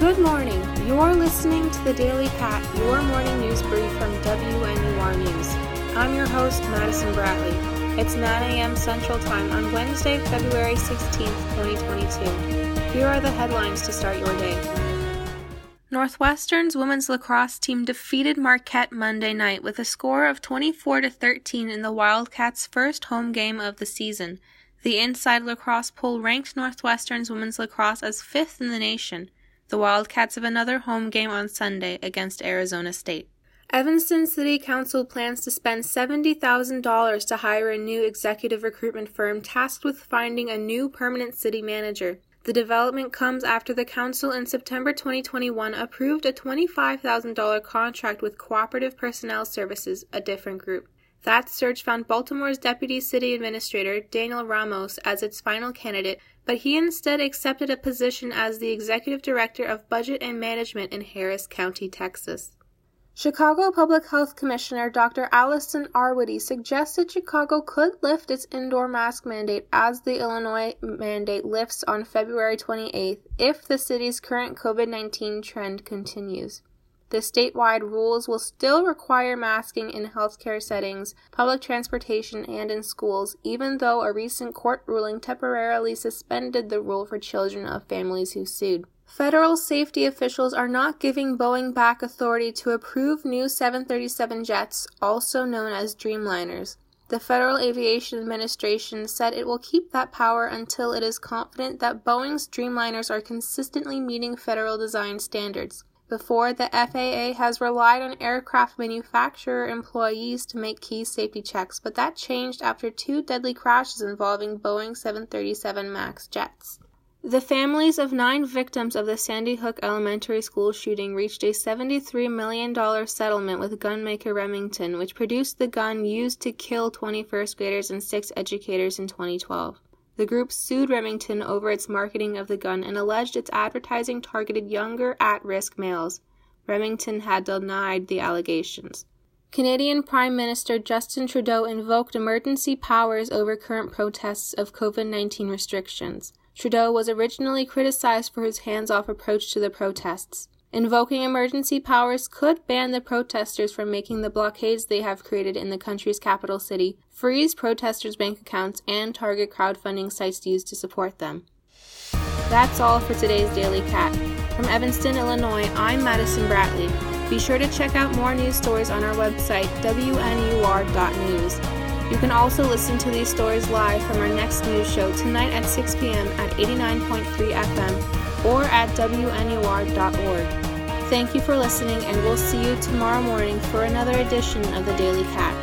Good morning. You're listening to the Daily Cat, your morning news brief from WNUR News. I'm your host, Madison Bradley. It's 9 a.m. Central Time on Wednesday, February 16th, 2022. Here are the headlines to start your day. Northwestern's women's lacrosse team defeated Marquette Monday night with a score of 24 to 13 in the Wildcats' first home game of the season. The Inside Lacrosse poll ranked Northwestern's women's lacrosse as fifth in the nation. The Wildcats have another home game on Sunday against Arizona State. Evanston City Council plans to spend $70,000 to hire a new executive recruitment firm tasked with finding a new permanent city manager. The development comes after the council in September 2021 approved a $25,000 contract with Cooperative Personnel Services, a different group. That search found Baltimore's Deputy City Administrator, Daniel Ramos, as its final candidate, but he instead accepted a position as the Executive Director of Budget and Management in Harris County, Texas. Chicago Public Health Commissioner Dr. Allison Arwady suggested Chicago could lift its indoor mask mandate as the Illinois mandate lifts on February 28th if the city's current COVID 19 trend continues. The statewide rules will still require masking in healthcare settings, public transportation, and in schools, even though a recent court ruling temporarily suspended the rule for children of families who sued. Federal safety officials are not giving Boeing back authority to approve new 737 jets, also known as Dreamliners. The Federal Aviation Administration said it will keep that power until it is confident that Boeing's Dreamliners are consistently meeting federal design standards. Before, the FAA has relied on aircraft manufacturer employees to make key safety checks, but that changed after two deadly crashes involving Boeing 737 MAX jets. The families of nine victims of the Sandy Hook Elementary School shooting reached a $73 million settlement with gunmaker Remington, which produced the gun used to kill 21st graders and six educators in 2012. The group sued Remington over its marketing of the gun and alleged its advertising targeted younger, at risk males. Remington had denied the allegations. Canadian Prime Minister Justin Trudeau invoked emergency powers over current protests of COVID 19 restrictions. Trudeau was originally criticized for his hands off approach to the protests. Invoking emergency powers could ban the protesters from making the blockades they have created in the country's capital city, freeze protesters' bank accounts, and target crowdfunding sites used to support them. That's all for today's Daily Cat. From Evanston, Illinois, I'm Madison Bradley. Be sure to check out more news stories on our website, wnur.news. You can also listen to these stories live from our next news show tonight at 6 p.m. at 89.3 FM or at WNUR.org. Thank you for listening, and we'll see you tomorrow morning for another edition of the Daily Cat.